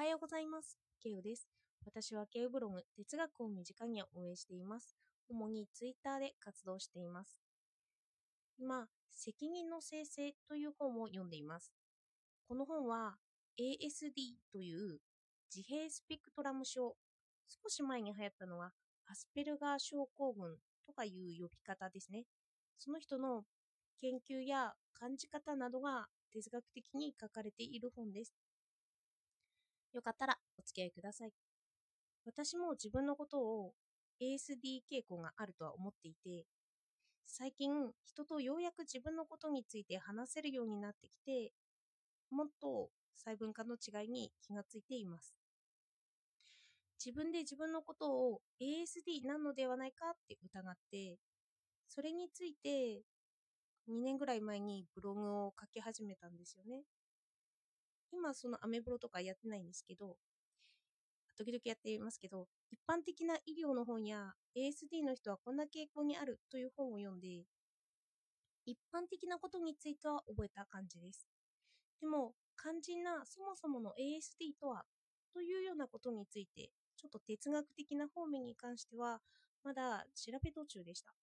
はようございます。ケウです。私はケウブログ、哲学を身近にを運営しています。主にツイッターで活動しています。今、責任の生成という本を読んでいます。この本は ASD という自閉スペクトラム症、少し前に流行ったのはアスペルガー症候群とかいう呼び方ですね。その人の研究や感じ方などが哲学的に書かれている本です。よかったらお付き合いください。私も自分のことを ASD 傾向があるとは思っていて、最近人とようやく自分のことについて話せるようになってきて、もっと細分化の違いに気がついています。自分で自分のことを ASD なのではないかって疑って、それについて2年ぐらい前にブログを書き始めたんですよね。今そのアメブロとかやってないんですけど、時々やっていますけど、一般的な医療の本や ASD の人はこんな傾向にあるという本を読んで、一般的なことについては覚えた感じです。でも、肝心なそもそもの ASD とはというようなことについて、ちょっと哲学的な方面に関しては、まだ調べ途中でした。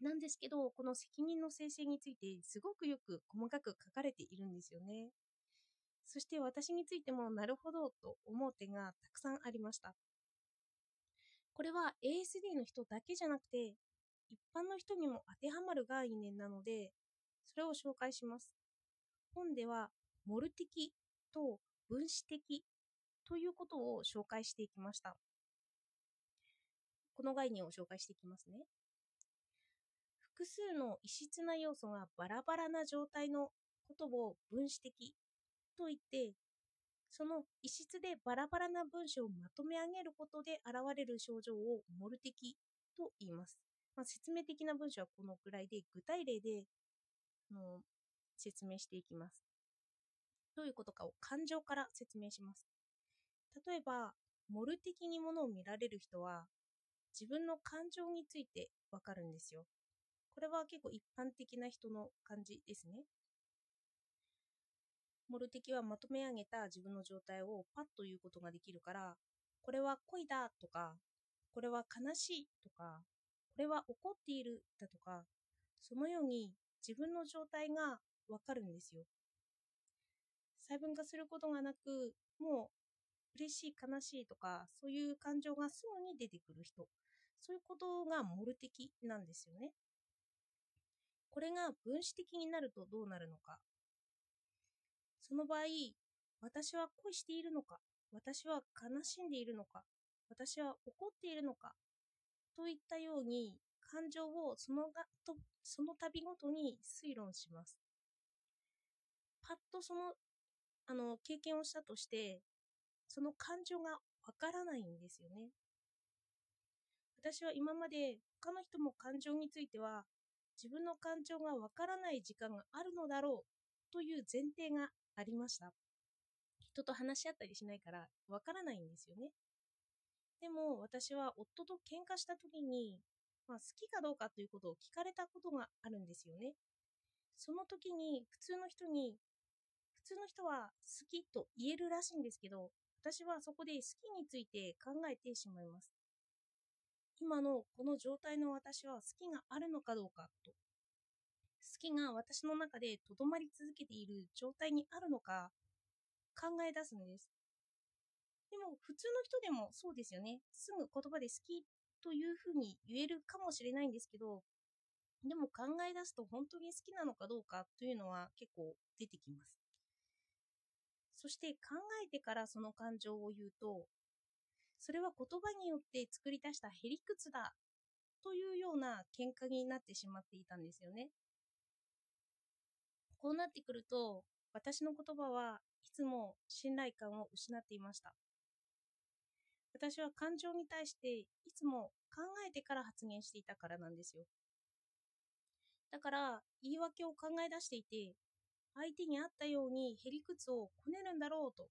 なんですけど、この責任の生成についてすごくよく細かく書かれているんですよね。そして私についてもなるほどと思う点がたくさんありました。これは ASD の人だけじゃなくて、一般の人にも当てはまる概念なので、それを紹介します。本では、モル的と分子的ということを紹介していきました。この概念を紹介していきますね。複数の異質な要素がバラバラな状態のことを分子的と言って、その異質でバラバラな文章をまとめ上げることで現れる症状をモル的と言います。まあ、説明的な文章はこのくらいで、具体例での説明していきます。どういうことかを感情から説明します。例えば、モル的にものを見られる人は、自分の感情についてわかるんですよ。これは結構一般的な人の感じですね。モル的はまとめ上げた自分の状態をパッと言うことができるから、これは恋だとか、これは悲しいとか、これは怒っているだとか、そのように自分の状態がわかるんですよ。細分化することがなく、もう嬉しい、悲しいとか、そういう感情がすぐに出てくる人。そういうことがモル的なんですよね。これが分子的になるとどうなるのか。その場合、私は恋しているのか、私は悲しんでいるのか、私は怒っているのか、といったように感情をそのがとその度ごとに推論します。パッとそのあの経験をしたとして、その感情がわからないんですよね。私は今まで他の人も感情については自分の感情がわからない時間があるのだろうという前提がありました。人と話し合ったりしないからわからないんですよね。でも私は夫と喧嘩した時に、まあ、好きかどうかということを聞かれたことがあるんですよね。その時に普通の人に、普通の人は好きと言えるらしいんですけど、私はそこで好きについて考えてしまいます。今のこの状態の私は好きがあるのかどうかと。きが私の中でとどまり続けている状態にあるのか考え出すんです。でも普通の人でもそうですよね。すぐ言葉で好きというふうに言えるかもしれないんですけど、でも考え出すと本当に好きなのかどうかというのは結構出てきます。そして考えてからその感情を言うと、それは言葉によって作り出したへりくつだというような喧嘩になってしまっていたんですよね。こうなってくると、私の言葉はいつも信頼感を失っていました。私は感情に対していつも考えてから発言していたからなんですよ。だから言い訳を考え出していて、相手に合ったようにへりくつをこねるんだろうと。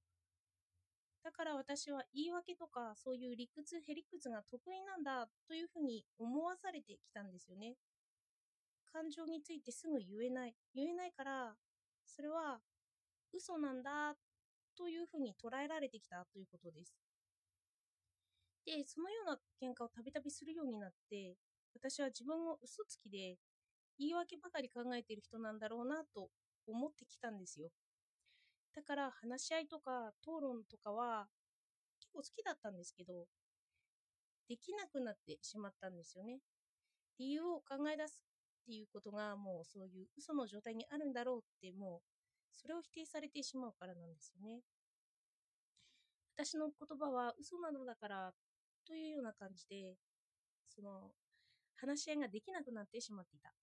だから私は言い訳とかそういう理屈、へりくつが得意なんだというふうに思わされてきたんですよね。感情についてすぐ言えない。言えないから、それは嘘なんだというふうに捉えられてきたということです。で、そのような喧嘩をたびたびするようになって、私は自分を嘘つきで言い訳ばかり考えている人なんだろうなと思ってきたんですよ。だから話し合いとか討論とかは結構好きだったんですけど、できなくなってしまったんですよね。理由を考え出すっていうことがもうそういう嘘の状態にあるんだろうってもうそれを否定されてしまうからなんですよね。私の言葉は嘘なのだからというような感じでその話し合いができなくなってしまっていた。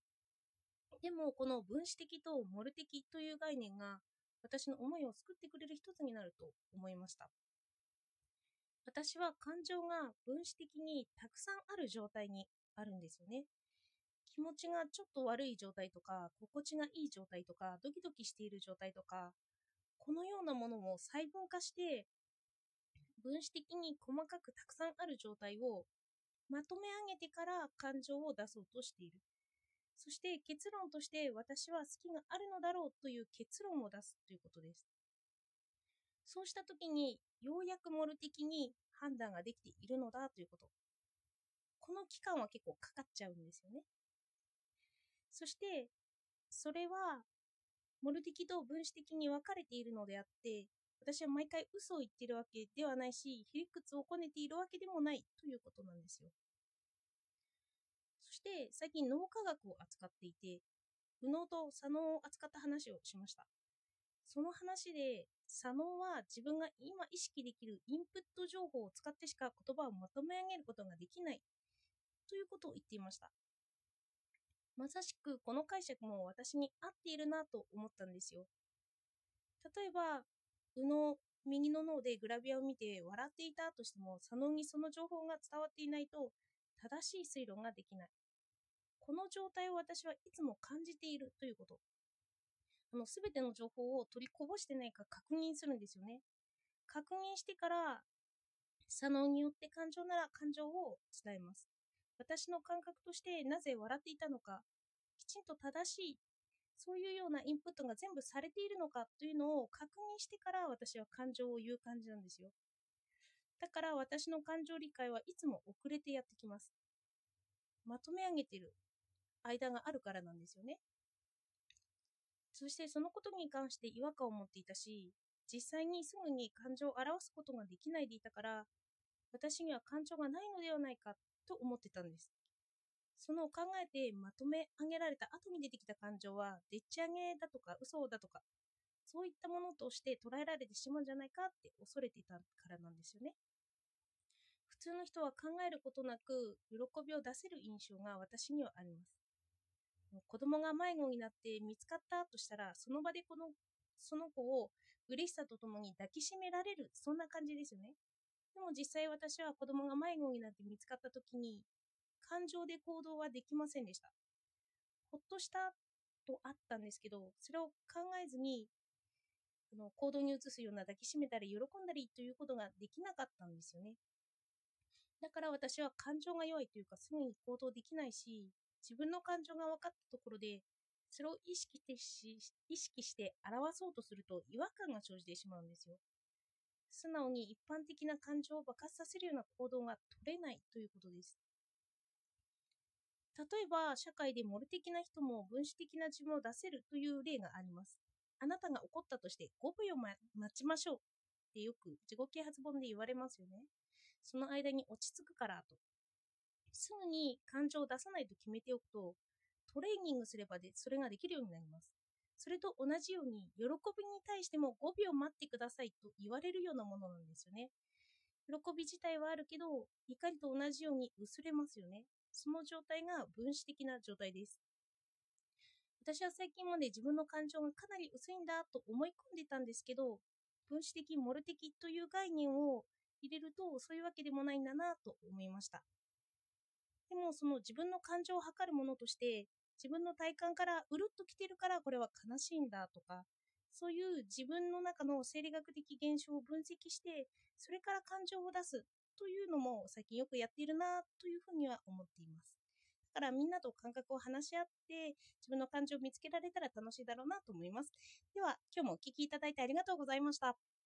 でもこの分子的とモル的という概念が私の思いを救ってくれる一つになると思いました。私は感情が分子的にたくさんある状態にあるんですよね。気持ちがちょっと悪い状態とか、心地がいい状態とか、ドキドキしている状態とか、このようなものを細分化して、分子的に細かくたくさんある状態をまとめ上げてから感情を出そうとしている。そして結論として私は好きがあるのだろうという結論を出すということです。そうした時にようやくモル的に判断ができているのだということ。この期間は結構かかっちゃうんですよね。そして、それは、モル的と分子的に分かれているのであって、私は毎回嘘を言っているわけではないし、ひりくつをこねているわけでもないということなんですよ。そして、最近脳科学を扱っていて、右脳と左脳を扱った話をしました。その話で、左脳は自分が今意識できるインプット情報を使ってしか言葉をまとめ上げることができないということを言っていました。まさしくこの解釈も私に合っているなと思ったんですよ。例えば、右脳、右の脳でグラビアを見て笑っていたとしても、左脳にその情報が伝わっていないと、正しい推論ができない。この状態を私はいつも感じているということ。あの、すべての情報を取りこぼしてないか確認するんですよね。確認してから、左脳によって感情なら感情を伝えます。私の感覚としてなぜ笑っていたのか、きちんと正しい、そういうようなインプットが全部されているのかというのを確認してから私は感情を言う感じなんですよ。だから私の感情理解はいつも遅れてやってきます。まとめ上げてる間があるからなんですよね。そしてそのことに関して違和感を持っていたし、実際にすぐに感情を表すことができないでいたから、私には感情がないのではないかと思ってたんです。その考えてまとめ上げられた後に出てきた感情は、でっち上げだとか嘘だとか、そういったものとして捉えられてしまうんじゃないかって恐れていたからなんですよね。普通の人は考えることなく喜びを出せる印象が私にはあります。子供が迷子になって見つかったとしたら、その場でこのその子を嬉しさとともに抱きしめられる、そんな感じですよね。でも実際私は子供が迷子になって見つかった時に感情で行動はできませんでした。ほっとしたとあったんですけど、それを考えずにあの行動に移すような抱きしめたり喜んだりということができなかったんですよね。だから私は感情が弱いというかすぐに行動できないし、自分の感情が分かったところで、それを意識して意識して表そうとすると違和感が生じてしまうんですよ。素直に一般的な感情を爆発させるような行動が取れないということです。例えば、社会でモル的な人も分子的な自分を出せるという例があります。あなたが怒ったとして5秒、待ちましょうってよく自己啓発本で言われますよね。その間に落ち着くからと。すぐに感情を出さないと決めておくと、トレーニングすればでそれができるようになります。それと同じように、喜びに対しても5秒待ってくださいと言われるようなものなんですよね。喜び自体はあるけど、怒りと同じように薄れますよね。その状態が分子的な状態です。私は最近まで自分の感情がかなり薄いんだと思い込んでたんですけど、分子的、モル的という概念を入れるとそういうわけでもないんだなと思いました。でもその自分の感情を測るものとして自分の体感からうるっときてるからこれは悲しいんだとかそういう自分の中の生理学的現象を分析してそれから感情を出すというのも最近よくやっているなというふうには思っています。だからみんなと感覚を話し合って自分の感情を見つけられたら楽しいだろうなと思います。では今日もお聴きいただいてありがとうございました。